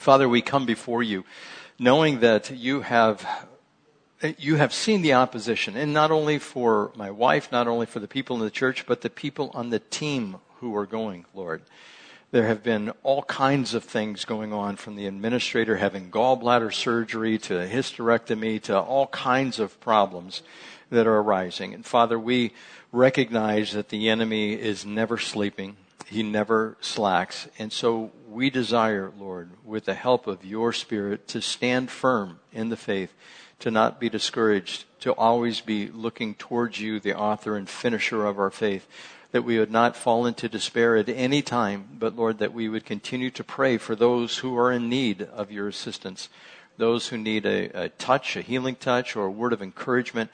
Father, we come before you knowing that you have you have seen the opposition, and not only for my wife, not only for the people in the church, but the people on the team who are going, Lord. There have been all kinds of things going on from the administrator having gallbladder surgery to hysterectomy to all kinds of problems that are arising. And Father, we recognize that the enemy is never sleeping. He never slacks. And so we desire, Lord, with the help of your Spirit, to stand firm in the faith, to not be discouraged, to always be looking towards you, the author and finisher of our faith that we would not fall into despair at any time, but Lord, that we would continue to pray for those who are in need of your assistance, those who need a, a touch, a healing touch, or a word of encouragement.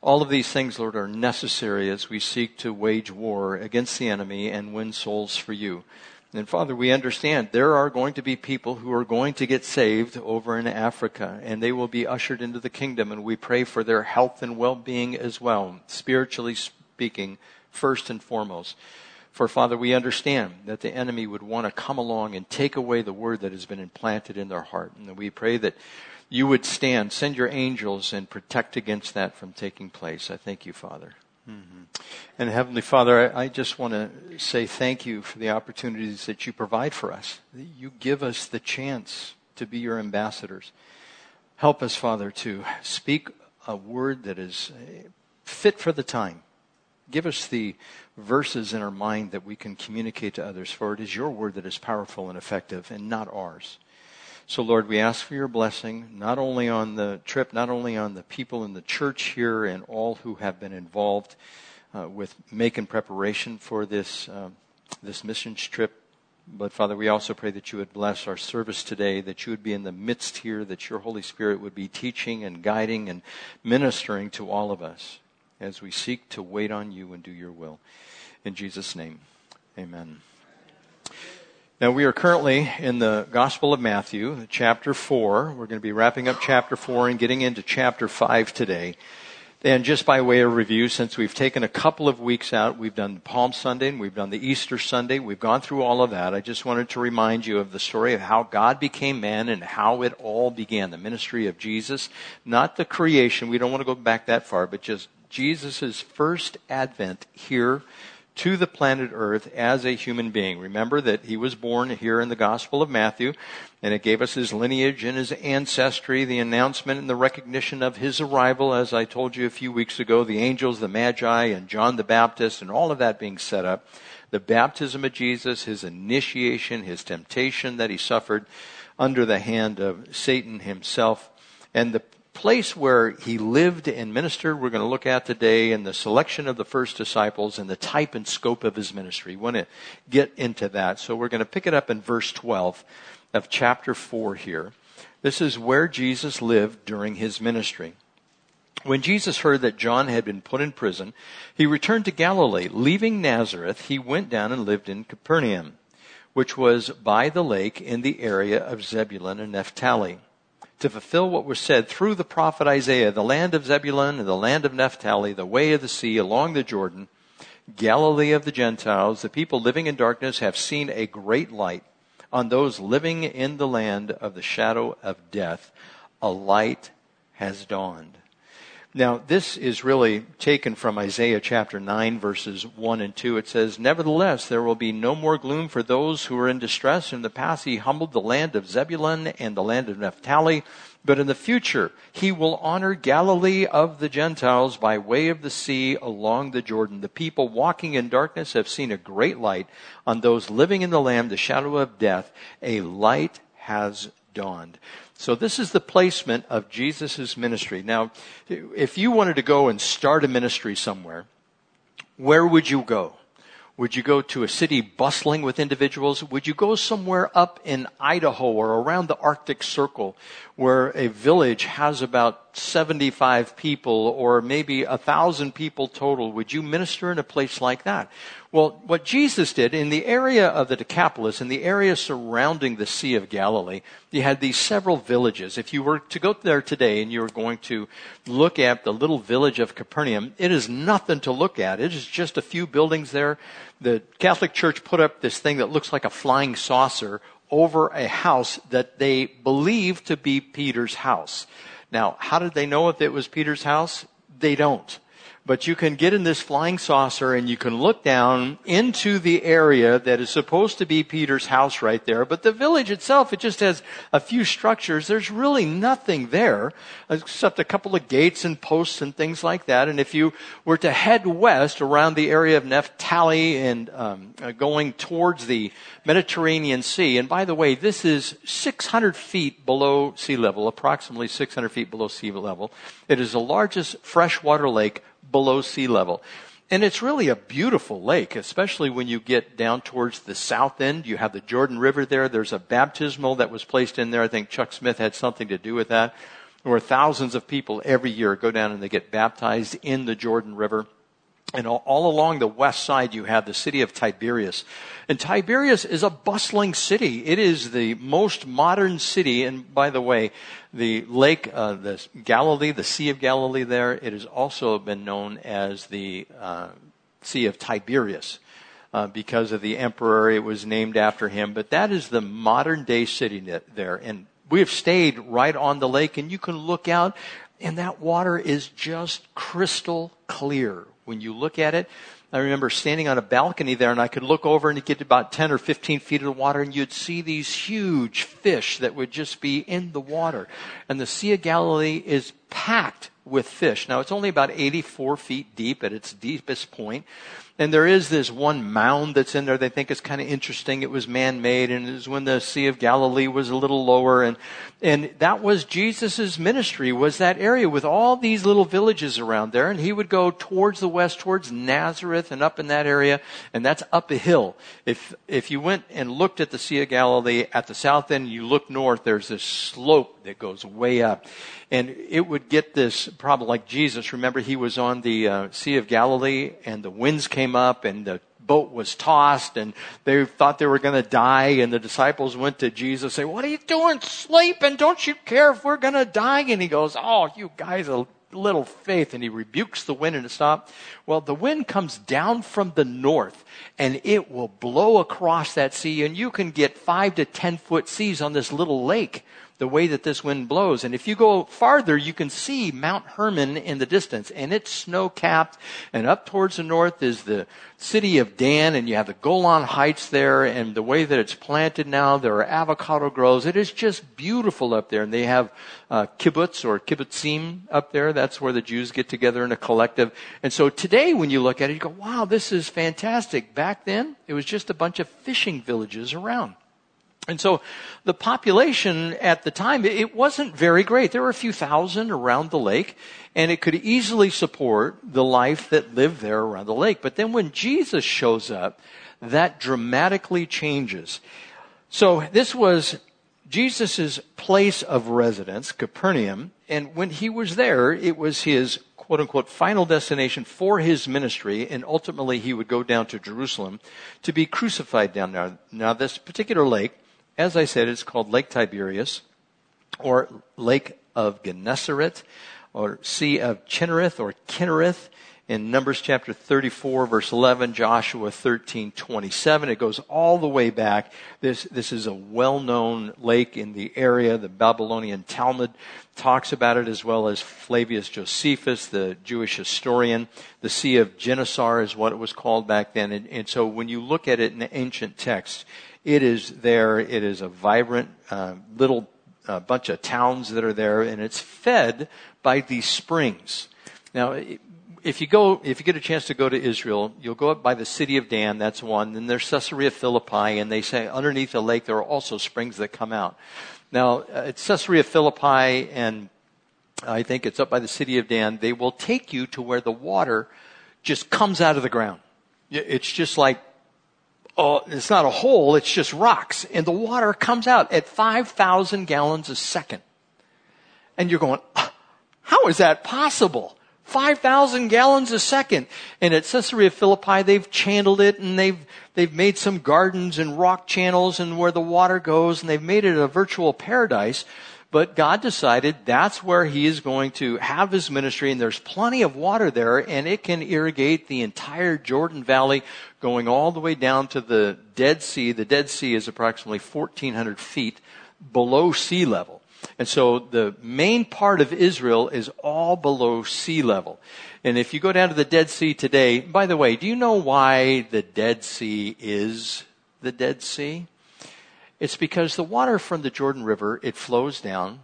All of these things, Lord, are necessary as we seek to wage war against the enemy and win souls for you. And Father, we understand there are going to be people who are going to get saved over in Africa and they will be ushered into the kingdom and we pray for their health and well-being as well, spiritually speaking, first and foremost. For Father, we understand that the enemy would want to come along and take away the word that has been implanted in their heart. And we pray that you would stand, send your angels and protect against that from taking place. I thank you, Father. And Heavenly Father, I, I just want to say thank you for the opportunities that you provide for us. You give us the chance to be your ambassadors. Help us, Father, to speak a word that is fit for the time Give us the verses in our mind that we can communicate to others, for it is your word that is powerful and effective and not ours. So, Lord, we ask for your blessing, not only on the trip, not only on the people in the church here and all who have been involved uh, with making preparation for this, uh, this missions trip, but Father, we also pray that you would bless our service today, that you would be in the midst here, that your Holy Spirit would be teaching and guiding and ministering to all of us as we seek to wait on you and do your will. In Jesus' name, amen. Now, we are currently in the Gospel of Matthew, chapter 4. We're going to be wrapping up chapter 4 and getting into chapter 5 today. And just by way of review, since we've taken a couple of weeks out, we've done Palm Sunday and we've done the Easter Sunday. We've gone through all of that. I just wanted to remind you of the story of how God became man and how it all began. The ministry of Jesus, not the creation. We don't want to go back that far, but just Jesus' first advent here to the planet Earth as a human being. Remember that he was born here in the Gospel of Matthew, and it gave us his lineage and his ancestry, the announcement and the recognition of his arrival, as I told you a few weeks ago, the angels, the Magi, and John the Baptist, and all of that being set up. The baptism of Jesus, his initiation, his temptation that he suffered under the hand of Satan himself, and the place where he lived and ministered, we're going to look at today, and the selection of the first disciples and the type and scope of his ministry. We want to get into that. So we're going to pick it up in verse 12 of chapter 4 here. This is where Jesus lived during his ministry. When Jesus heard that John had been put in prison, he returned to Galilee. Leaving Nazareth, he went down and lived in Capernaum, which was by the lake in the area of Zebulun and Naphtali to fulfill what was said through the prophet Isaiah, the land of Zebulun and the land of Naphtali, the way of the sea along the Jordan, Galilee of the Gentiles, the people living in darkness have seen a great light. On those living in the land of the shadow of death, a light has dawned. Now, this is really taken from Isaiah chapter 9, verses 1 and 2. It says, Nevertheless, there will be no more gloom for those who are in distress. In the past, he humbled the land of Zebulun and the land of Naphtali. But in the future, he will honor Galilee of the Gentiles by way of the sea along the Jordan. The people walking in darkness have seen a great light. On those living in the land, the shadow of death, a light has dawned. So this is the placement of Jesus' ministry. Now, if you wanted to go and start a ministry somewhere, where would you go? Would you go to a city bustling with individuals? Would you go somewhere up in Idaho or around the Arctic Circle where a village has about 75 people or maybe a thousand people total? Would you minister in a place like that? Well, what Jesus did in the area of the Decapolis, in the area surrounding the Sea of Galilee, you had these several villages. If you were to go there today and you were going to look at the little village of Capernaum, it is nothing to look at. It is just a few buildings there. The Catholic Church put up this thing that looks like a flying saucer over a house that they believed to be Peter's house. Now, how did they know if it was Peter's house? They don't but you can get in this flying saucer and you can look down into the area that is supposed to be Peter's house right there. But the village itself, it just has a few structures. There's really nothing there except a couple of gates and posts and things like that. And if you were to head west around the area of Naphtali and um, uh, going towards the Mediterranean Sea, and by the way, this is 600 feet below sea level, approximately 600 feet below sea level. It is the largest freshwater lake below sea level. And it's really a beautiful lake, especially when you get down towards the south end. You have the Jordan River there. There's a baptismal that was placed in there. I think Chuck Smith had something to do with that. Where thousands of people every year go down and they get baptized in the Jordan River. And all, all, along the west side, you have the city of Tiberias. And Tiberias is a bustling city. It is the most modern city. And by the way, the lake, uh, the Galilee, the Sea of Galilee there, it has also been known as the uh, Sea of Tiberias. Uh, because of the emperor, it was named after him. But that is the modern day city there. And we have stayed right on the lake, and you can look out, and that water is just crystal clear when you look at it. I remember standing on a balcony there and I could look over and get about 10 or 15 feet of the water and you'd see these huge fish that would just be in the water. And the Sea of Galilee is packed with fish. Now it's only about 84 feet deep at its deepest point. And there is this one mound that's in there they think is kind of interesting. It was man-made and it was when the Sea of Galilee was a little lower and, and that was Jesus' ministry was that area with all these little villages around there and he would go towards the west, towards Nazareth and up in that area and that's up a hill. If, if you went and looked at the Sea of Galilee at the south end, you look north, there's this slope that goes way up and it would get this problem like Jesus. Remember, he was on the uh, Sea of Galilee, and the winds came up, and the boat was tossed, and they thought they were going to die. And the disciples went to Jesus, and say, "What are you doing, sleeping? Don't you care if we're going to die?" And he goes, "Oh, you guys are." little faith and he rebukes the wind and it stops. Well, the wind comes down from the north and it will blow across that sea and you can get five to ten foot seas on this little lake the way that this wind blows. And if you go farther, you can see Mount Hermon in the distance, and it's snow capped. And up towards the north is the city of Dan, and you have the Golan Heights there, and the way that it's planted now, there are avocado groves. It is just beautiful up there. And they have uh, kibbutz or kibbutzim up there. That's where the Jews get together in a collective. And so today, when you look at it, you go, wow, this is fantastic. Back then, it was just a bunch of fishing villages around. And so the population at the time, it wasn't very great. There were a few thousand around the lake, and it could easily support the life that lived there around the lake. But then when Jesus shows up, that dramatically changes. So this was Jesus' place of residence, Capernaum, and when he was there, it was his quote unquote final destination for his ministry, and ultimately he would go down to Jerusalem to be crucified down there. Now, this particular lake as I said, it's called Lake Tiberias or Lake of Gennesaret or Sea of Chinnereth or Kinnereth in Numbers chapter 34 verse 11, Joshua 13, 27. It goes all the way back. This, this is a well-known lake in the area. The Babylonian Talmud talks about it as well as Flavius Josephus, the Jewish historian. The Sea of Gennesaret is what it was called back then. And, and so when you look at it in the ancient text, it is there. It is a vibrant uh, little uh, bunch of towns that are there, and it's fed by these springs. Now, if you go, if you get a chance to go to Israel, you'll go up by the city of Dan. That's one. Then there's Caesarea Philippi, and they say underneath the lake there are also springs that come out. Now, uh, it's Caesarea Philippi, and I think it's up by the city of Dan. They will take you to where the water just comes out of the ground. It's just like uh, it's not a hole, it's just rocks. And the water comes out at 5,000 gallons a second. And you're going, ah, how is that possible? 5,000 gallons a second. And at Caesarea Philippi, they've channeled it and they've, they've made some gardens and rock channels and where the water goes and they've made it a virtual paradise. But God decided that's where he is going to have his ministry and there's plenty of water there and it can irrigate the entire Jordan Valley going all the way down to the Dead Sea. The Dead Sea is approximately 1400 feet below sea level. And so the main part of Israel is all below sea level. And if you go down to the Dead Sea today, by the way, do you know why the Dead Sea is the Dead Sea? It's because the water from the Jordan River, it flows down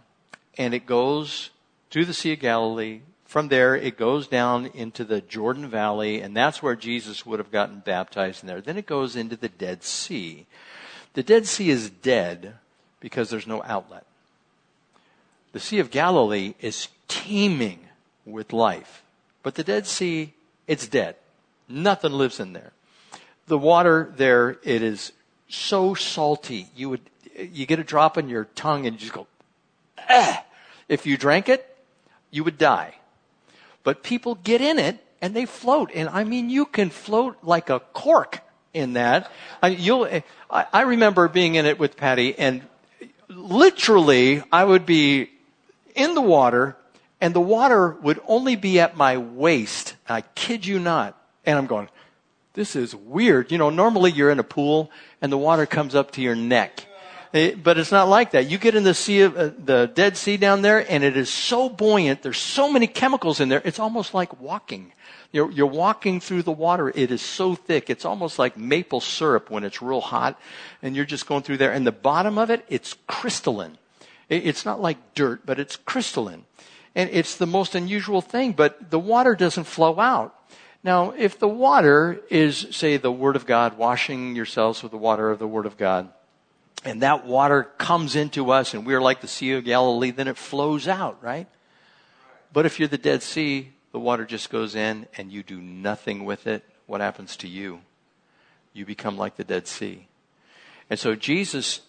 and it goes through the Sea of Galilee. From there, it goes down into the Jordan Valley, and that's where Jesus would have gotten baptized in there. Then it goes into the Dead Sea. The Dead Sea is dead because there's no outlet. The Sea of Galilee is teeming with life. But the Dead Sea, it's dead. Nothing lives in there. The water there, it is so salty. You would, you get a drop in your tongue and you just go, ah. If you drank it, you would die. But people get in it and they float. And I mean, you can float like a cork in that. I, you'll, I, I remember being in it with Patty and literally I would be in the water and the water would only be at my waist. I kid you not. And I'm going, this is weird. You know, normally you're in a pool and the water comes up to your neck. It, but it's not like that. You get in the sea of uh, the Dead Sea down there, and it is so buoyant. There's so many chemicals in there. It's almost like walking. You're, you're walking through the water. It is so thick. It's almost like maple syrup when it's real hot, and you're just going through there. And the bottom of it, it's crystalline. It, it's not like dirt, but it's crystalline. And it's the most unusual thing, but the water doesn't flow out. Now, if the water is, say, the Word of God, washing yourselves with the water of the Word of God, and that water comes into us and we're like the Sea of Galilee, then it flows out, right? But if you're the Dead Sea, the water just goes in and you do nothing with it, what happens to you? You become like the Dead Sea. And so Jesus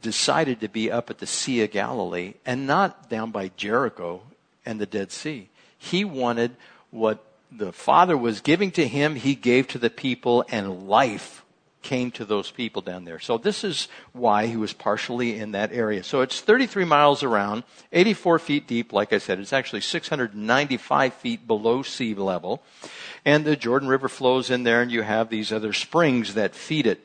decided to be up at the Sea of Galilee and not down by Jericho and the Dead Sea. He wanted what the Father was giving to him, he gave to the people, and life came to those people down there. So this is why he was partially in that area. So it's 33 miles around, 84 feet deep, like I said. It's actually 695 feet below sea level. And the Jordan River flows in there, and you have these other springs that feed it.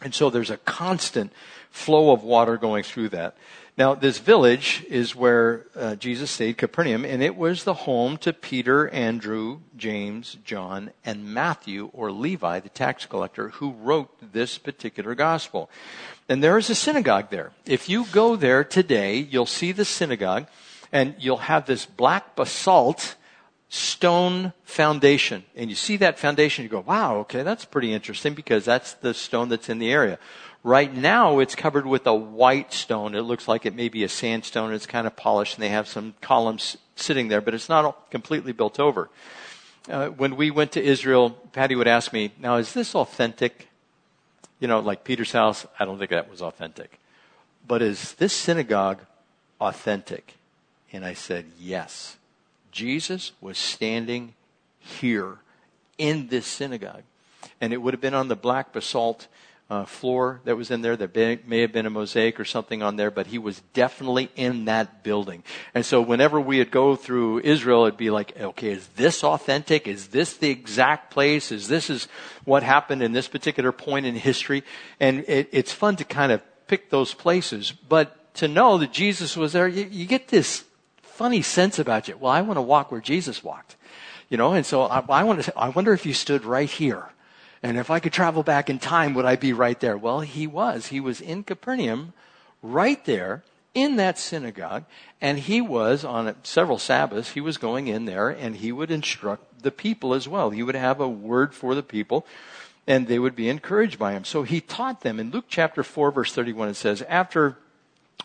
And so there's a constant flow of water going through that. Now, this village is where uh, Jesus stayed, Capernaum, and it was the home to Peter, Andrew, James, John, and Matthew, or Levi, the tax collector, who wrote this particular gospel. And there is a synagogue there. If you go there today, you'll see the synagogue, and you'll have this black basalt stone foundation. And you see that foundation, you go, wow, okay, that's pretty interesting because that's the stone that's in the area. Right now, it's covered with a white stone. It looks like it may be a sandstone. It's kind of polished, and they have some columns sitting there, but it's not completely built over. Uh, when we went to Israel, Patty would ask me, "Now, is this authentic?" You know, like Peter's house. I don't think that was authentic, but is this synagogue authentic? And I said, "Yes." Jesus was standing here in this synagogue, and it would have been on the black basalt uh, floor that was in there. There may have been a mosaic or something on there, but he was definitely in that building. And so whenever we would go through Israel, it'd be like, okay, is this authentic? Is this the exact place? Is this is what happened in this particular point in history? And it, it's fun to kind of pick those places, but to know that Jesus was there, you, you get this funny sense about you. Well, I want to walk where Jesus walked, you know, and so I, I want to. I wonder if you stood right here and if I could travel back in time, would I be right there? Well, he was. He was in Capernaum, right there in that synagogue, and he was on several Sabbaths, he was going in there and he would instruct the people as well. He would have a word for the people and they would be encouraged by him. So he taught them. In Luke chapter 4 verse 31 it says, after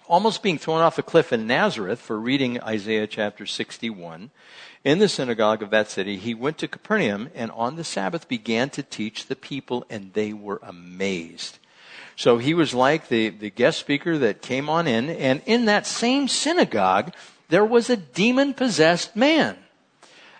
almost being thrown off a cliff in Nazareth for reading Isaiah chapter 61, in the synagogue of that city, he went to Capernaum and on the Sabbath began to teach the people, and they were amazed. So he was like the, the guest speaker that came on in, and in that same synagogue, there was a demon possessed man.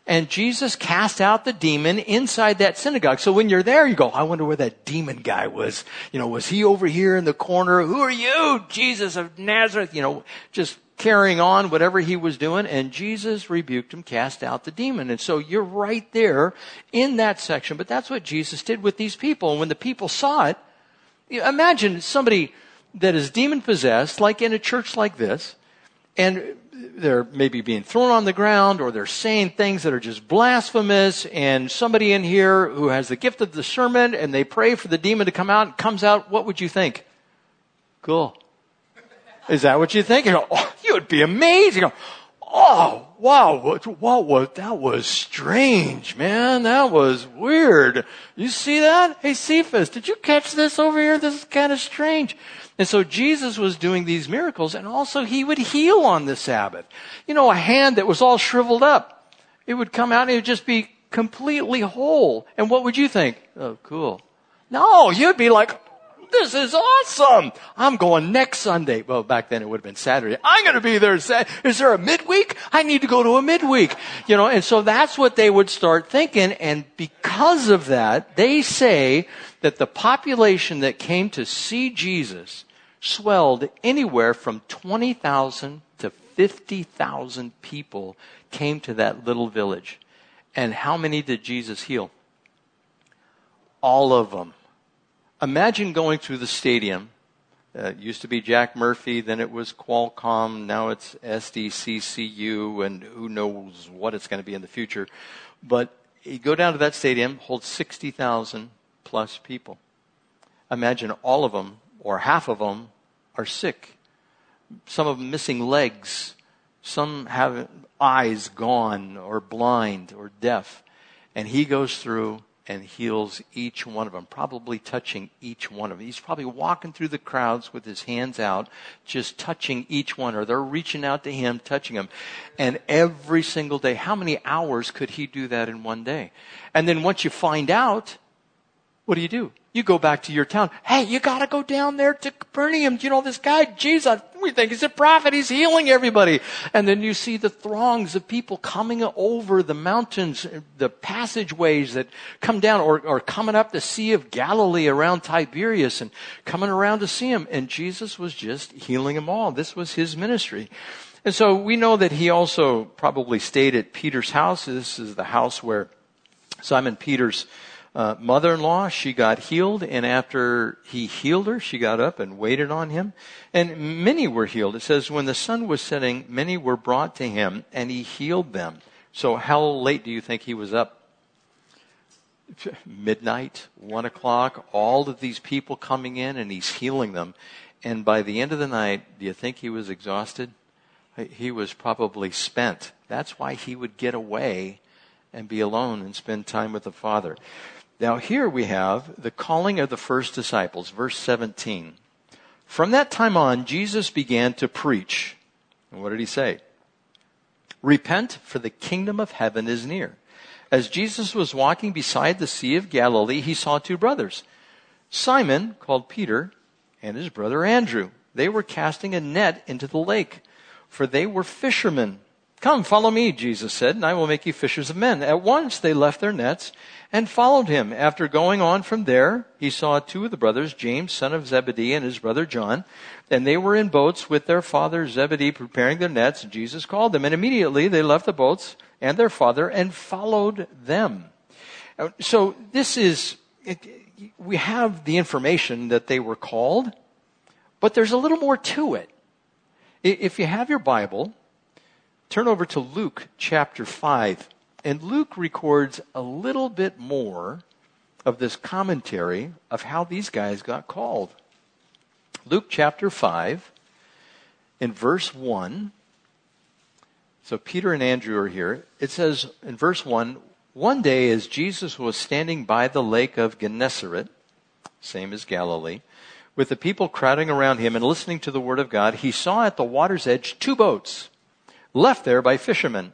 And Jesus cast out the demon inside that synagogue. So when you're there, you go, I wonder where that demon guy was. You know, was he over here in the corner? Who are you? Jesus of Nazareth. You know, just carrying on whatever he was doing, and Jesus rebuked him, cast out the demon. And so you're right there in that section. But that's what Jesus did with these people. And when the people saw it, imagine somebody that is demon possessed, like in a church like this, and they're maybe being thrown on the ground or they're saying things that are just blasphemous and somebody in here who has the gift of discernment and they pray for the demon to come out and comes out, what would you think? Cool. Is that what you think? You, know, oh, you would be amazed. Go, oh, wow, what, what was, that was strange, man. That was weird. You see that? Hey, Cephas, did you catch this over here? This is kind of strange. And so Jesus was doing these miracles and also he would heal on the Sabbath. You know, a hand that was all shriveled up, it would come out and it would just be completely whole. And what would you think? Oh, cool. No, you'd be like, this is awesome. I'm going next Sunday. Well, back then it would have been Saturday. I'm going to be there. Is there a midweek? I need to go to a midweek. You know, and so that's what they would start thinking. And because of that, they say that the population that came to see Jesus swelled anywhere from 20,000 to 50,000 people came to that little village. And how many did Jesus heal? All of them. Imagine going through the stadium. Uh, it used to be Jack Murphy, then it was Qualcomm, now it's SDCCU, and who knows what it's going to be in the future. But you go down to that stadium, holds 60,000 plus people. Imagine all of them, or half of them, are sick. Some of them missing legs. Some have eyes gone, or blind, or deaf. And he goes through and heals each one of them, probably touching each one of them. He's probably walking through the crowds with his hands out, just touching each one, or they're reaching out to him, touching him. And every single day, how many hours could he do that in one day? And then once you find out, what do you do? You go back to your town. Hey, you gotta go down there to Capernaum. You know, this guy, Jesus, we think he's a prophet. He's healing everybody. And then you see the throngs of people coming over the mountains, the passageways that come down or, or coming up the Sea of Galilee around Tiberias and coming around to see him. And Jesus was just healing them all. This was his ministry. And so we know that he also probably stayed at Peter's house. This is the house where Simon Peter's uh, mother-in-law, she got healed, and after he healed her, she got up and waited on him. And many were healed. It says, when the sun was setting, many were brought to him, and he healed them. So how late do you think he was up? Midnight, one o'clock, all of these people coming in, and he's healing them. And by the end of the night, do you think he was exhausted? He was probably spent. That's why he would get away and be alone and spend time with the Father. Now, here we have the calling of the first disciples, verse 17. From that time on, Jesus began to preach. And what did he say? Repent, for the kingdom of heaven is near. As Jesus was walking beside the Sea of Galilee, he saw two brothers Simon, called Peter, and his brother Andrew. They were casting a net into the lake, for they were fishermen. Come, follow me, Jesus said, and I will make you fishers of men. At once they left their nets and followed him. After going on from there, he saw two of the brothers, James, son of Zebedee, and his brother John, and they were in boats with their father Zebedee preparing their nets. Jesus called them, and immediately they left the boats and their father and followed them. Uh, so this is, we have the information that they were called, but there's a little more to it. If you have your Bible, Turn over to Luke chapter 5. And Luke records a little bit more of this commentary of how these guys got called. Luke chapter 5, in verse 1. So Peter and Andrew are here. It says in verse 1 One day, as Jesus was standing by the lake of Gennesaret, same as Galilee, with the people crowding around him and listening to the word of God, he saw at the water's edge two boats left there by fishermen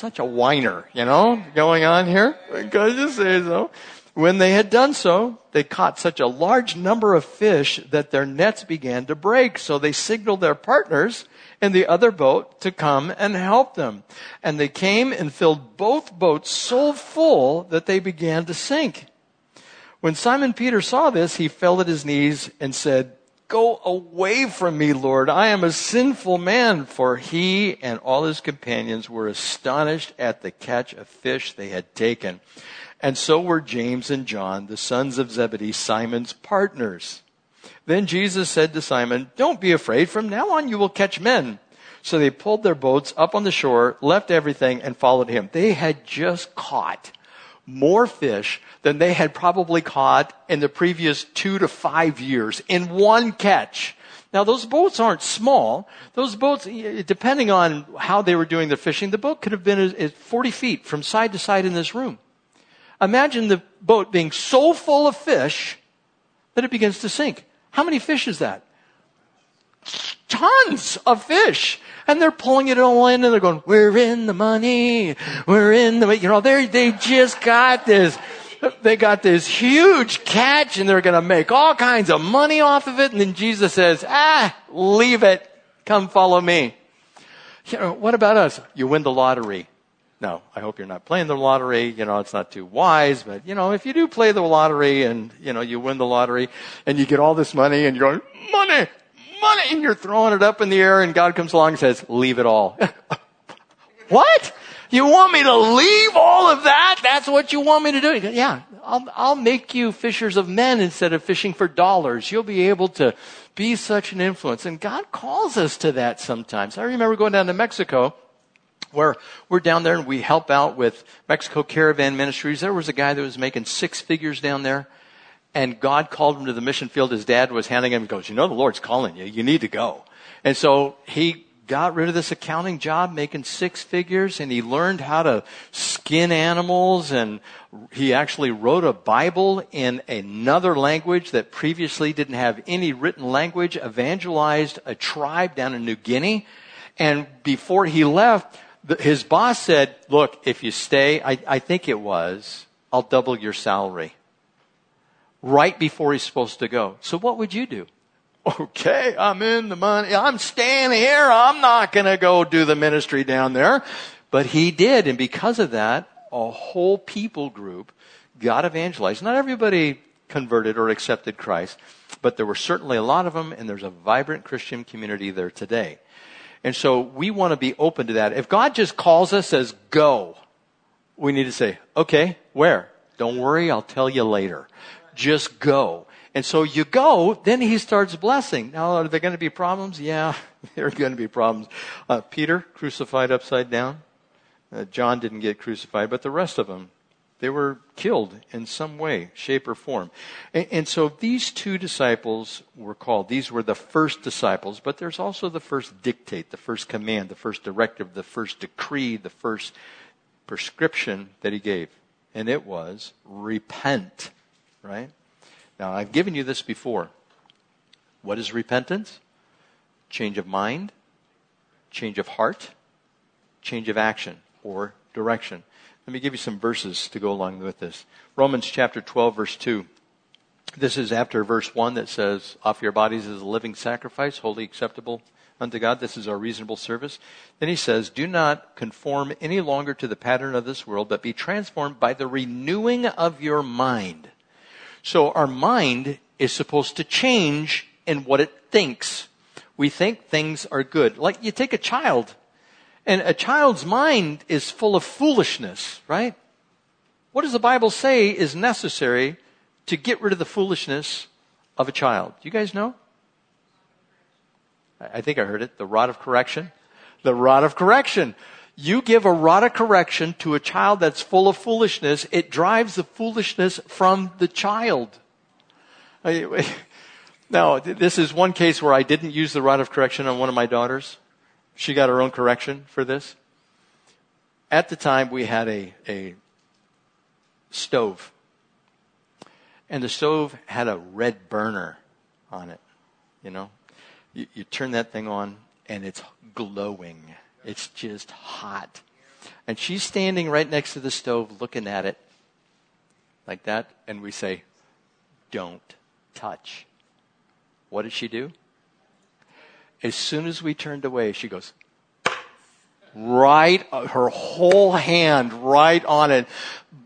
Such a whiner, you know, going on here. Because you say so. When they had done so, they caught such a large number of fish that their nets began to break. So they signaled their partners in the other boat to come and help them. And they came and filled both boats so full that they began to sink. When Simon Peter saw this, he fell at his knees and said, Go away from me, Lord. I am a sinful man. For he and all his companions were astonished at the catch of fish they had taken. And so were James and John, the sons of Zebedee, Simon's partners. Then Jesus said to Simon, Don't be afraid. From now on you will catch men. So they pulled their boats up on the shore, left everything, and followed him. They had just caught more fish than they had probably caught in the previous two to five years in one catch. Now those boats aren't small. Those boats, depending on how they were doing their fishing, the boat could have been uh, uh, 40 feet from side to side in this room. Imagine the boat being so full of fish that it begins to sink. How many fish is that? Tons of fish. And they're pulling it all in and they're going, we're in the money. We're in the, you know, they they just got this, they got this huge catch and they're going to make all kinds of money off of it. And then Jesus says, ah, leave it. Come follow me. You know, what about us? You win the lottery. No, I hope you're not playing the lottery. You know, it's not too wise, but you know, if you do play the lottery and, you know, you win the lottery and you get all this money and you're going, money, money, and you're throwing it up in the air and God comes along and says, leave it all. what? You want me to leave all of that? That's what you want me to do? Goes, yeah, I'll, I'll make you fishers of men instead of fishing for dollars. You'll be able to be such an influence. And God calls us to that sometimes. I remember going down to Mexico where we're down there and we help out with Mexico Caravan Ministries. There was a guy that was making six figures down there. And God called him to the mission field. His dad was handing him, he goes, you know, the Lord's calling you. You need to go. And so he got rid of this accounting job, making six figures, and he learned how to skin animals, and he actually wrote a Bible in another language that previously didn't have any written language, evangelized a tribe down in New Guinea, and before he left, his boss said, look, if you stay, I, I think it was, I'll double your salary. Right before he's supposed to go. So what would you do? Okay, I'm in the money. I'm staying here. I'm not going to go do the ministry down there. But he did. And because of that, a whole people group got evangelized. Not everybody converted or accepted Christ, but there were certainly a lot of them, and there's a vibrant Christian community there today. And so we want to be open to that. If God just calls us, says, go, we need to say, okay, where? Don't worry, I'll tell you later. Just go. And so you go, then he starts blessing. Now, are there going to be problems? Yeah, there are going to be problems. Uh, Peter, crucified upside down. Uh, John didn't get crucified, but the rest of them, they were killed in some way, shape, or form. And, and, so these two disciples were called. These were the first disciples, but there's also the first dictate, the first command, the first directive, the first decree, the first prescription that he gave. And it was repent, right? Now, I've given you this before. What is repentance? Change of mind, change of heart, change of action or direction. Let me give you some verses to go along with this. Romans chapter 12, verse 2. This is after verse 1 that says, Offer your bodies as a living sacrifice, holy acceptable unto God. This is our reasonable service. Then he says, Do not conform any longer to the pattern of this world, but be transformed by the renewing of your mind. So our mind is supposed to change in what it thinks. We think things are good. Like you take a child and a child's mind is full of foolishness, right? What does the Bible say is necessary to get rid of the foolishness of a child? Do you guys know? I think I heard it. The rod of correction. The rod of correction. You give a rod of correction to a child that's full of foolishness, it drives the foolishness from the child. Now, this is one case where I didn't use the rod of correction on one of my daughters. She got her own correction for this. At the time, we had a, a stove. And the stove had a red burner on it, you know. You, you turn that thing on and it's glowing. It's just hot. And she's standing right next to the stove looking at it like that. And we say, don't touch. What did she do? As soon as we turned away, she goes, right, uh, her whole hand right on it.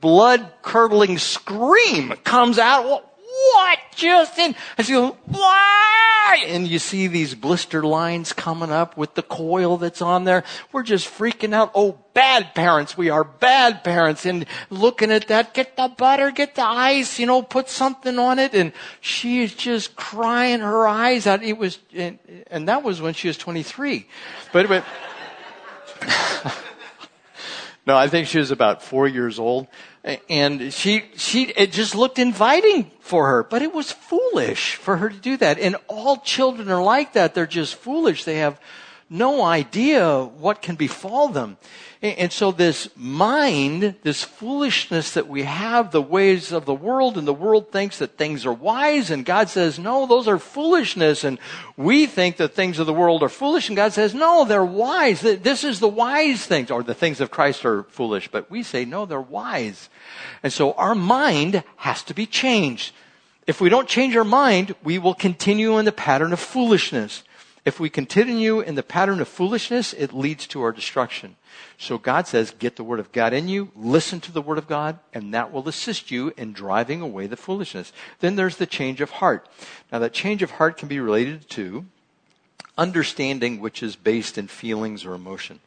Blood curdling scream comes out. What just in? And she goes, And you see these blister lines coming up with the coil that's on there. We're just freaking out. Oh, bad parents. We are bad parents. And looking at that, get the butter, get the ice, you know, put something on it. And she is just crying her eyes out. It was, and, and that was when she was 23. But, but, no, I think she was about four years old. And she, she, it just looked inviting for her, but it was foolish for her to do that. And all children are like that. They're just foolish. They have no idea what can befall them. And so this mind, this foolishness that we have, the ways of the world, and the world thinks that things are wise, and God says, no, those are foolishness. And we think that things of the world are foolish, and God says, no, they're wise. This is the wise things, or the things of Christ are foolish. But we say, no, they're wise. And so our mind has to be changed. If we don't change our mind, we will continue in the pattern of foolishness. If we continue in the pattern of foolishness, it leads to our destruction. So God says, get the Word of God in you, listen to the Word of God, and that will assist you in driving away the foolishness. Then there's the change of heart. Now, that change of heart can be related to understanding which is based in feelings or emotion.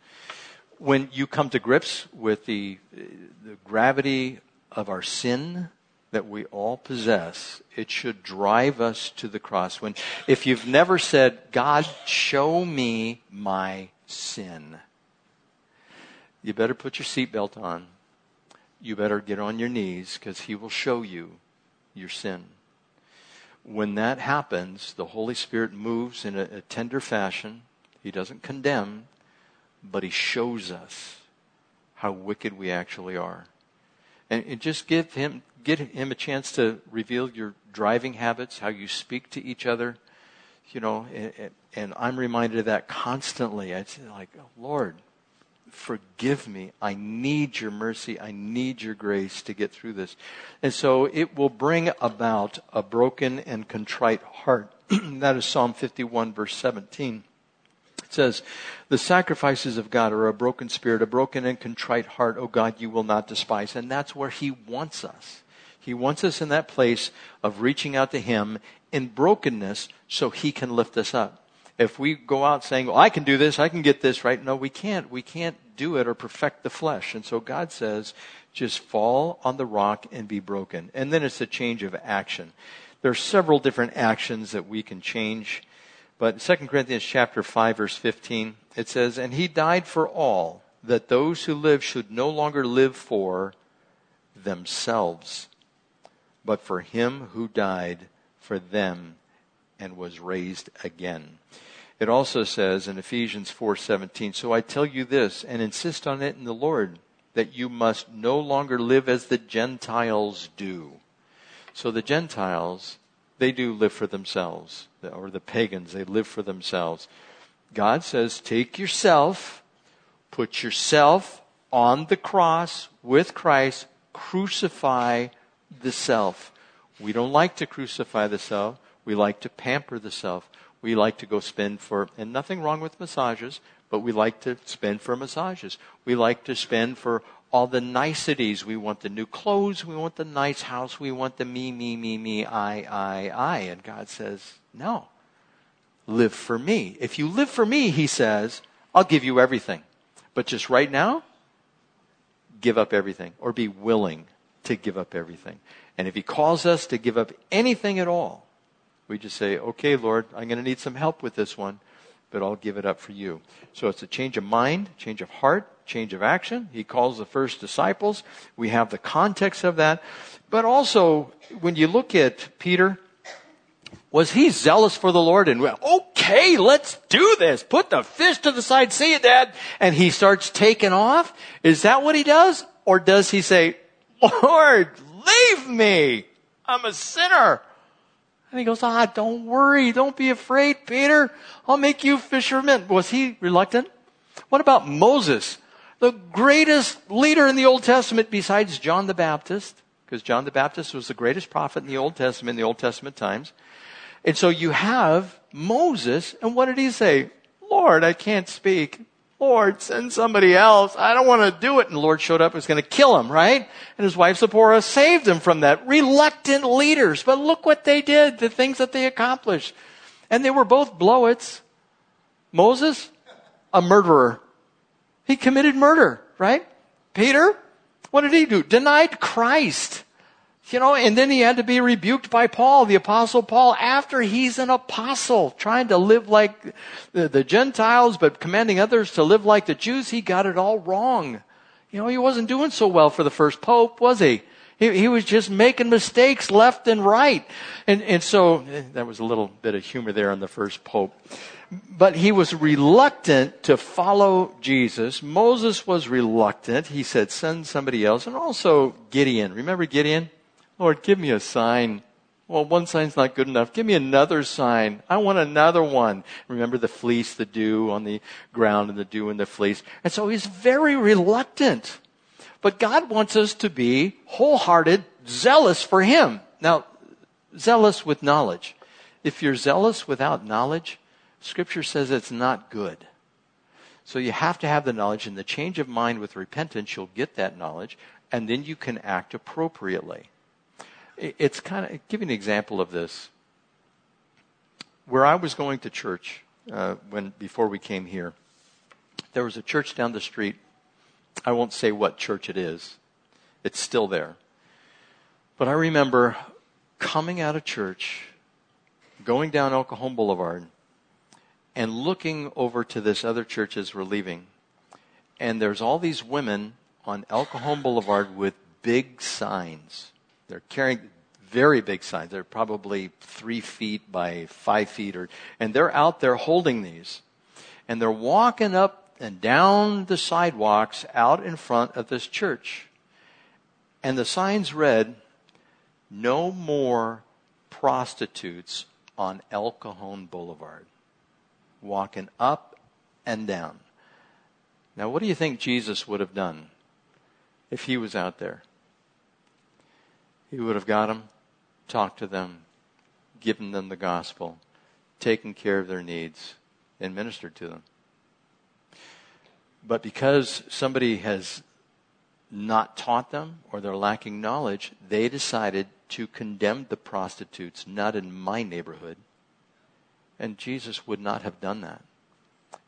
When you come to grips with the, the gravity of our sin, that we all possess, it should drive us to the cross. When, if you've never said, God, show me my sin, you better put your seatbelt on. You better get on your knees because He will show you your sin. When that happens, the Holy Spirit moves in a, a tender fashion. He doesn't condemn, but He shows us how wicked we actually are. And, just give Him, get Him a chance to reveal your driving habits, how you speak to each other. You know, and, and I'm reminded of that constantly. I say, like, oh, Lord, forgive me. I need your mercy. I need your grace to get through this. And so it will bring about a broken and contrite heart. that is Psalm 51 verse 17. It says, the sacrifices of God are a broken spirit, a broken and contrite heart, O God, you will not despise. And that's where He wants us. He wants us in that place of reaching out to Him in brokenness so He can lift us up if we go out saying, well, I can do this, I can get this right, no, we can't. We can't do it or perfect the flesh. And so God says, just fall on the rock and be broken. And then it's a change of action. There are several different actions that we can change. But 2 Corinthians chapter 5 verse 15, it says, And he died for all, that those who live should no longer live for themselves, but for him who died for them and was raised again. It also says in Ephesians 4:17, "So I tell you this and insist on it in the Lord that you must no longer live as the Gentiles do." So the Gentiles, they do live for themselves, or the pagans, they live for themselves. God says, "Take yourself, put yourself on the cross with Christ, crucify the self." We don't like to crucify the self. We like to pamper the self we like to go spend for, and nothing wrong with massages, but we like to spend for massages. We like to spend for all the niceties. We want the new clothes. We want the nice house. We want the me, me, me, me, I, I, I. And God says, no. Live for me. If you live for me, He says, I'll give you everything. But just right now, give up everything or be willing to give up everything. And if He calls us to give up anything at all, we just say, okay, Lord, I'm going to need some help with this one, but I'll give it up for you. So it's a change of mind, change of heart, change of action. He calls the first disciples. We have the context of that. But also, when you look at Peter, was he zealous for the Lord and went, okay, let's do this. Put the fish to the side. See you, Dad. And he starts taking off. Is that what he does? Or does he say, Lord, leave me. I'm a sinner. And he goes, ah, don't worry. Don't be afraid, Peter. I'll make you fishermen. Was he reluctant? What about Moses? The greatest leader in the Old Testament besides John the Baptist, because John the Baptist was the greatest prophet in the Old Testament, in the Old Testament times. And so you have Moses, and what did he say? Lord, I can't speak. Lord, send somebody else. I don't want to do it. And the Lord showed up and was going to kill him, right? And his wife Zipporah saved him from that. Reluctant leaders. But look what they did, the things that they accomplished. And they were both blowits. Moses, a murderer. He committed murder, right? Peter, what did he do? Denied Christ. You know, and then he had to be rebuked by Paul, the apostle Paul, after he's an apostle, trying to live like the, the, Gentiles, but commanding others to live like the Jews. He got it all wrong. You know, he wasn't doing so well for the first pope, was he? He, he was just making mistakes left and right. And, and so, eh, that was a little bit of humor there on the first pope. But he was reluctant to follow Jesus. Moses was reluctant. He said, send somebody else. And also Gideon. Remember Gideon? Lord, give me a sign. Well, one sign's not good enough. Give me another sign. I want another one. Remember the fleece, the dew on the ground and the dew in the fleece. And so he's very reluctant. But God wants us to be wholehearted, zealous for Him. Now, zealous with knowledge. If you're zealous without knowledge, Scripture says it's not good. So you have to have the knowledge, and the change of mind with repentance, you'll get that knowledge, and then you can act appropriately it's kind of give you an example of this. Where I was going to church uh, when before we came here, there was a church down the street. I won't say what church it is. It's still there. But I remember coming out of church, going down Cajon Boulevard, and looking over to this other church as we're leaving. And there's all these women on El Cajon Boulevard with big signs they're carrying very big signs. They're probably three feet by five feet, or, and they're out there holding these. And they're walking up and down the sidewalks out in front of this church. And the signs read, No more prostitutes on El Cajon Boulevard. Walking up and down. Now, what do you think Jesus would have done if he was out there? He would have got them, talked to them, given them the gospel, taken care of their needs, and ministered to them. But because somebody has not taught them or they're lacking knowledge, they decided to condemn the prostitutes, not in my neighborhood. And Jesus would not have done that.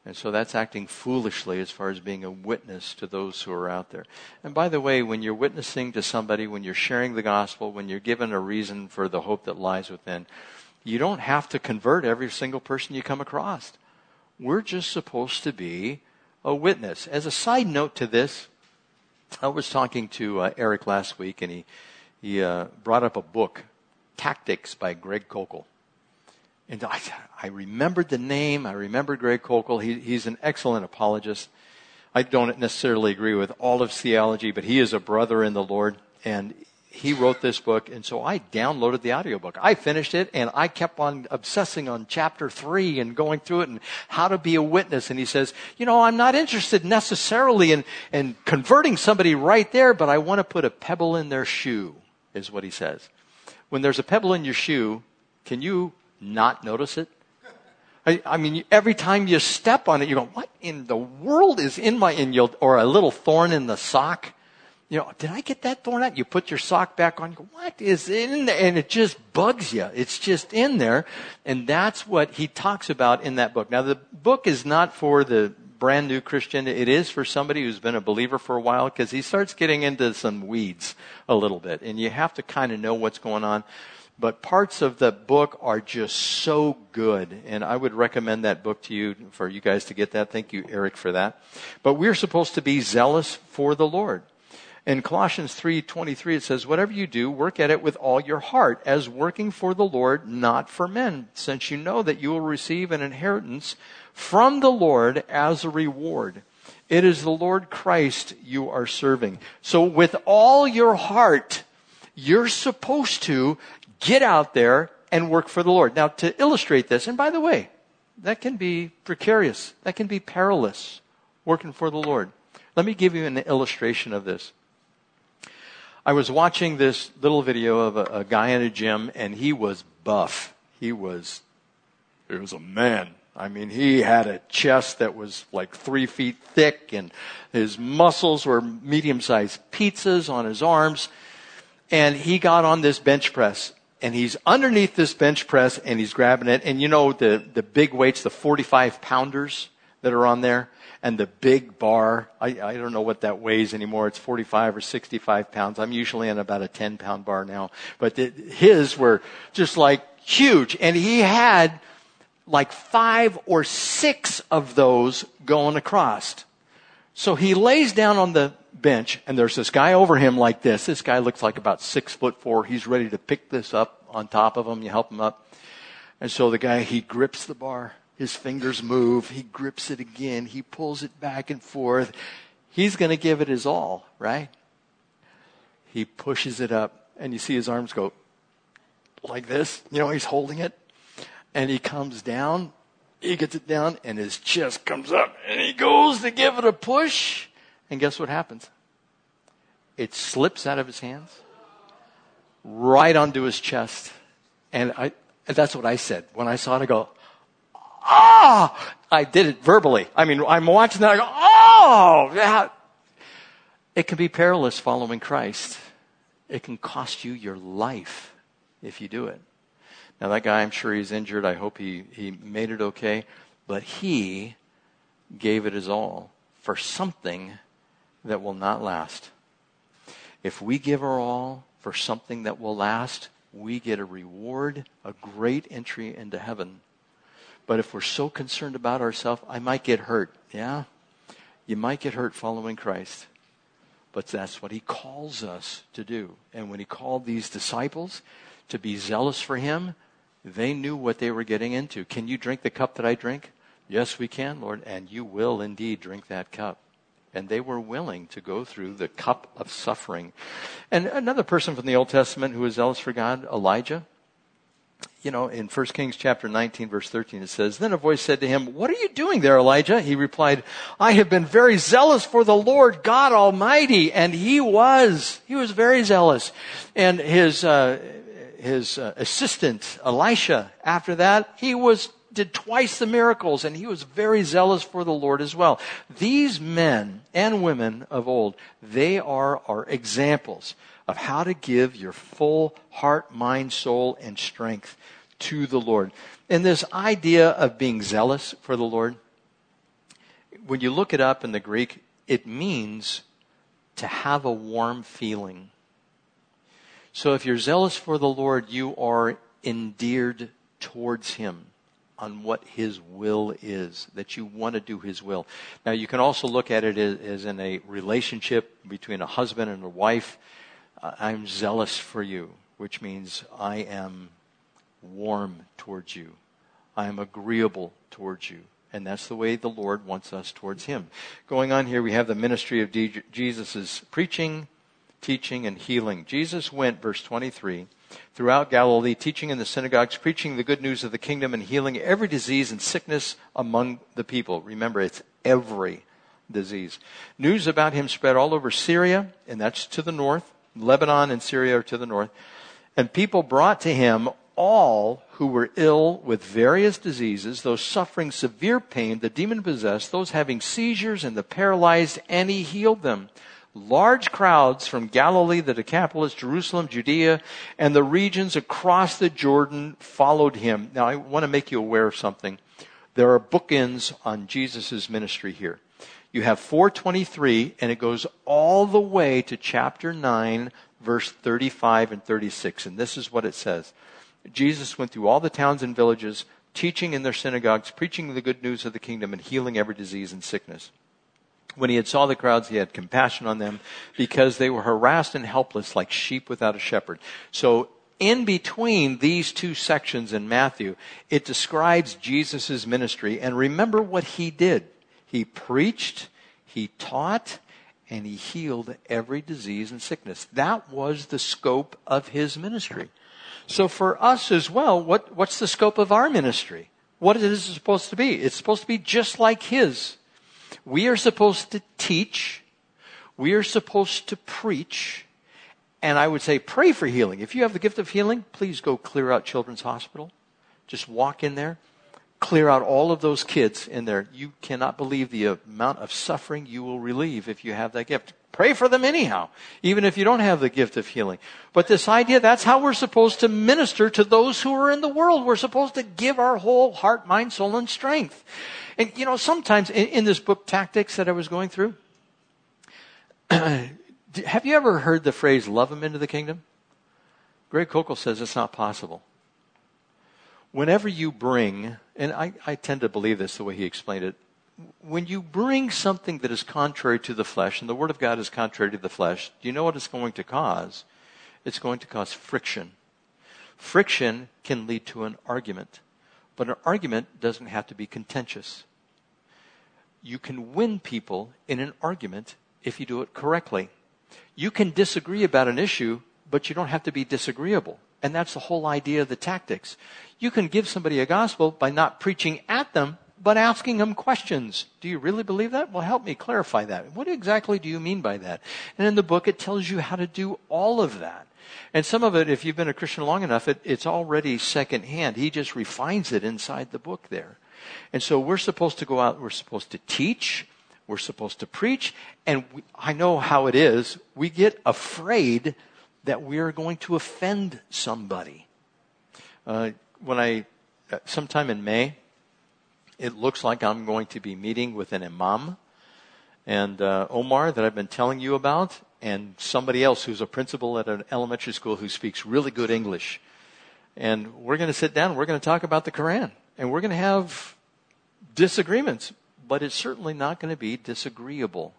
And so that's acting foolishly as far as being a witness to those who are out there. And by the way, when you're witnessing to somebody, when you're sharing the gospel, when you're given a reason for the hope that lies within, you don't have to convert every single person you come across. We're just supposed to be a witness. As a side note to this, I was talking to uh, Eric last week, and he, he uh, brought up a book, Tactics by Greg Koukl. And I, I remembered the name. I remembered Greg Koukl. He, he's an excellent apologist. I don't necessarily agree with all of theology, but he is a brother in the Lord. And he wrote this book. And so I downloaded the audiobook. I finished it and I kept on obsessing on chapter three and going through it and how to be a witness. And he says, you know, I'm not interested necessarily in, in converting somebody right there, but I want to put a pebble in their shoe, is what he says. When there's a pebble in your shoe, can you not notice it? I, I, mean, every time you step on it, you go, what in the world is in my, in your, or a little thorn in the sock? You know, did I get that thorn out? You put your sock back on, you go, what is in there? And it just bugs you. It's just in there. And that's what he talks about in that book. Now, the book is not for the brand new Christian. It is for somebody who's been a believer for a while because he starts getting into some weeds a little bit. And you have to kind of know what's going on but parts of the book are just so good. And I would recommend that book to you for you guys to get that. Thank you, Eric, for that. But we're supposed to be zealous for the Lord. In Colossians 3:23 it says whatever you do work at it with all your heart as working for the Lord not for men since you know that you will receive an inheritance from the Lord as a reward. It is the Lord Christ you are serving. So with all your heart you're supposed to get out there and work for the Lord. Now, to illustrate this, and by the way, that can be precarious, that can be perilous, working for the Lord. Let me give you an illustration of this. I was watching this little video of a, a guy in a gym, and he was buff. He was, he was a man. I mean, he had a chest that was like three feet thick, and his muscles were medium sized pizzas on his arms. And he got on this bench press, and he's underneath this bench press, and he's grabbing it. And you know the, the big weights, the 45 pounders that are on there? and the big bar. I, I don't know what that weighs anymore. It's 45 or 65 pounds. I'm usually in about a 10 pound bar now. But the, his were just like huge. And he had like five or six of those going across. So he lays down on the bench and there's this guy over him like this. This guy looks like about six foot four. He's ready to pick this up on top of him. You help him up. And so the guy, he grips the bar his fingers move. He grips it again. He pulls it back and forth. He's going to give it his all, right? He pushes it up, and you see his arms go like this. You know, he's holding it. And he comes down. He gets it down, and his chest comes up, and he goes to give it a push. And guess what happens? It slips out of his hands right onto his chest. And I, and that's what I said. When I saw it, I go, ah, I did it verbally. I mean, I'm watching that. I go, oh, yeah. It can be perilous following Christ. It can cost you your life if you do it. Now, that guy, I'm sure he's injured. I hope he, he made it okay. But he gave it his all for something that will not last. If we give our all for something that will last, we get a reward, a great entry into heaven. But if we're so concerned about ourselves, I might get hurt. Yeah? You might get hurt following Christ. But that's what he calls us to do. And when he called these disciples to be zealous for him, they knew what they were getting into. Can you drink the cup that I drink? Yes, we can, Lord, and you will indeed drink that cup. And they were willing to go through the cup of suffering. And another person from the Old Testament who was zealous for God, Elijah, you know, in 1 Kings chapter 19 verse 13 it says, Then a voice said to him, What are you doing there, Elijah? He replied, I have been very zealous for the Lord God Almighty. And he was. He was very zealous. And his, uh, his uh, assistant, Elisha, after that, he was, did twice the miracles and he was very zealous for the Lord as well. These men and women of old, they are our examples of how to give your full heart, mind, soul, and strength to the Lord. And this idea of being zealous for the Lord, when you look it up in the Greek, it means to have a warm feeling. So if you're zealous for the Lord, you are endeared towards Him on what His will is, that you want to do His will. Now, you can also look at it as, in a relationship between a husband and a wife. Uh, I'm zealous for you, which means I am warm towards you. I am agreeable towards you. And that's the way the Lord wants us towards Him. Going on here, we have the ministry of Jesus' preaching, teaching, and healing. Jesus went, verse 23, throughout Galilee, teaching in the synagogues, preaching the good news of the kingdom, and healing every disease and sickness among the people. Remember, it's every disease. News about him spread all over Syria, and that's to the north Lebanon and Syria are to the north. And people brought to him all who were ill with various diseases, those suffering severe pain, the demon possessed, those having seizures, and the paralyzed, and he healed them. Large crowds from Galilee, the Decapolis, Jerusalem, Judea, and the regions across the Jordan followed him. Now, I want to make you aware of something. There are bookends on Jesus' ministry here. You have 423, and it goes all the way to chapter 9, verse 35 and 36. And this is what it says Jesus went through all the towns and villages, teaching in their synagogues, preaching the good news of the kingdom, and healing every disease and sickness. When he had saw the crowds, he had compassion on them because they were harassed and helpless like sheep without a shepherd. So in between these two sections in Matthew, it describes Jesus' ministry. And remember what he did. He preached, he taught, and he healed every disease and sickness. That was the scope of his ministry. So for us as well, what, what's the scope of our ministry? What is it supposed to be? It's supposed to be just like his. We are supposed to teach. We are supposed to preach. And I would say pray for healing. If you have the gift of healing, please go clear out Children's Hospital. Just walk in there clear out all of those kids in there. You cannot believe the amount of suffering you will relieve if you have that gift. Pray for them anyhow, even if you don't have the gift of healing. But this idea, that's how we're supposed to minister to those who are in the world. We're supposed to give our whole heart, mind, soul, and strength. And you know, sometimes in, in this book, Tactics, that I was going through, have you ever heard the phrase, love them into the kingdom? Greg Koukl says it's not possible whenever you bring, and I, I tend to believe this the way he explained it, when you bring something that is contrary to the flesh, and the Word of God is contrary to the flesh, do you know what it's going to cause? It's going to cause friction. Friction can lead to an argument, but an argument doesn't have to be contentious. You can win people in an argument if you do it correctly. You can disagree about an issue, but you don't have to be disagreeable. And that's the whole idea of the tactics. You can give somebody a gospel by not preaching at them, but asking them questions. Do you really believe that? Well, help me clarify that. What exactly do you mean by that? And in the book, it tells you how to do all of that. And some of it, if you've been a Christian long enough, it, it's already secondhand. He just refines it inside the book there. And so we're supposed to go out, we're supposed to teach, we're supposed to preach, and we, I know how it is. We get afraid that we are going to offend somebody. Uh, when I, uh, sometime in May, it looks like I'm going to be meeting with an imam and uh, Omar that I've been telling you about, and somebody else who's a principal at an elementary school who speaks really good English. And we're going to sit down, we're going to talk about the Quran, and we're going to have disagreements, but it's certainly not going to be disagreeable.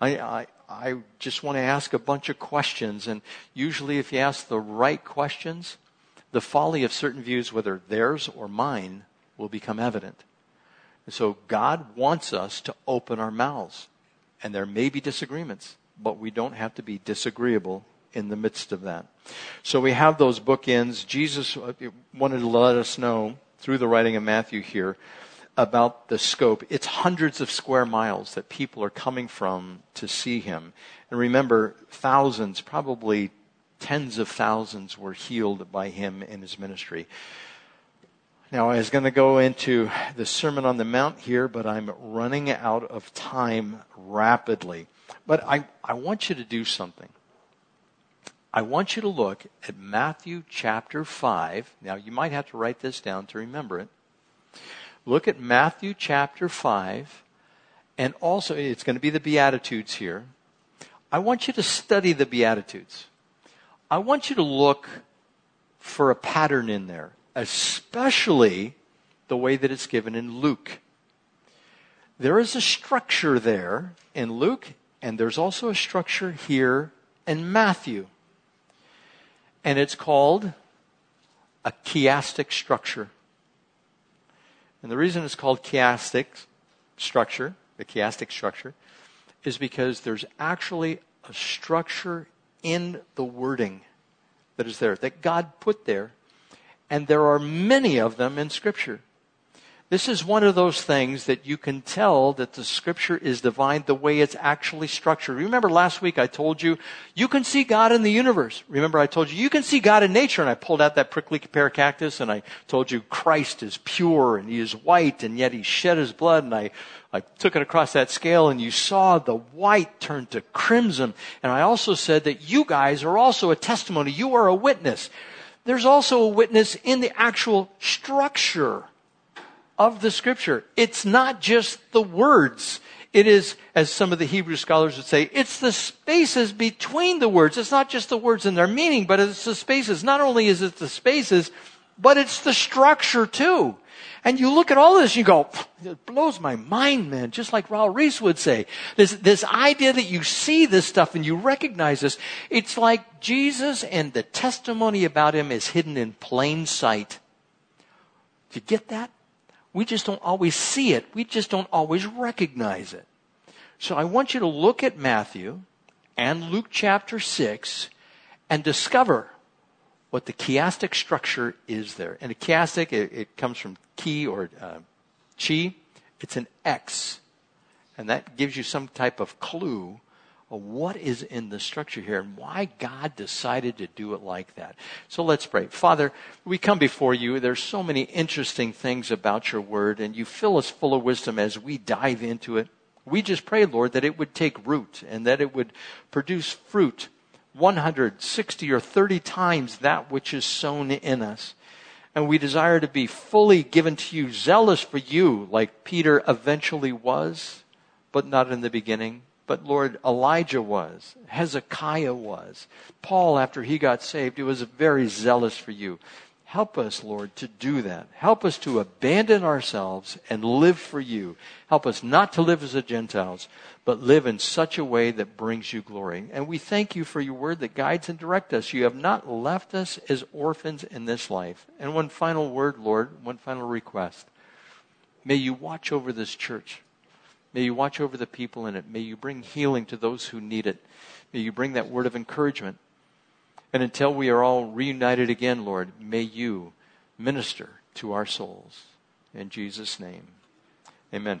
I, I, I just want to ask a bunch of questions. And usually, if you ask the right questions, the folly of certain views, whether theirs or mine, will become evident. And so, God wants us to open our mouths. And there may be disagreements, but we don't have to be disagreeable in the midst of that. So, we have those bookends. Jesus uh, wanted to let us know through the writing of Matthew here about the scope. It's hundreds of square miles that people are coming from to see him. And remember, thousands, probably tens of thousands, were healed by him in his ministry. Now, I was going to go into the Sermon on the Mount here, but I'm running out of time rapidly. But I, I want you to do something. I want you to look at Matthew chapter 5. Now, you might have to write this down to remember it. Look at Matthew chapter 5, and also it's going to be the Beatitudes here. I want you to study the Beatitudes. I want you to look for a pattern in there, especially the way that it's given in Luke. There is a structure there in Luke, and there's also a structure here in Matthew. And it's called a chiastic structure. And the reason it's called chiastic structure, the chiastic structure, is because there's actually a structure in the wording that is there, that God put there. And there are many of them in Scripture. This is one of those things that you can tell that the scripture is divine the way it's actually structured. Remember last week I told you, you can see God in the universe. Remember I told you, you can see God in nature and I pulled out that prickly pear cactus and I told you Christ is pure and he is white and yet he shed his blood and I, I took it across that scale and you saw the white turn to crimson. And I also said that you guys are also a testimony. You are a witness. There's also a witness in the actual structure of the scripture. It's not just the words. It is, as some of the Hebrew scholars would say, it's the spaces between the words. It's not just the words and their meaning, but it's the spaces. Not only is it the spaces, but it's the structure too. And you look at all this and you go, it blows my mind, man. Just like Raul Ries would say. This, this idea that you see this stuff and you recognize this. It's like Jesus and the testimony about him is hidden in plain sight. Do you get that? We just don't always see it. We just don't always recognize it. So I want you to look at Matthew and Luke chapter 6 and discover what the chiastic structure is there. And a chiastic, it, it comes from chi or uh, chi. It's an X. And that gives you some type of clue what is in the structure here and why God decided to do it like that. So let's pray. Father, we come before you. There's so many interesting things about your word, and you fill us full of wisdom as we dive into it. We just pray, Lord, that it would take root and that it would produce fruit 160 or 30 times that which is sown in us. And we desire to be fully given to you, zealous for you, like Peter eventually was, but not in the beginning. But Lord, Elijah was, Hezekiah was, Paul, after he got saved, he was very zealous for you. Help us, Lord, to do that. Help us to abandon ourselves and live for you. Help us not to live as the Gentiles, but live in such a way that brings you glory. And we thank you for your word that guides and directs us. You have not left us as orphans in this life. And one final word, Lord, one final request. May you watch over this church. May you watch over the people in it. May you bring healing to those who need it. May you bring that word of encouragement and until we are all reunited again, Lord, may you minister to our souls. In Jesus' name, amen.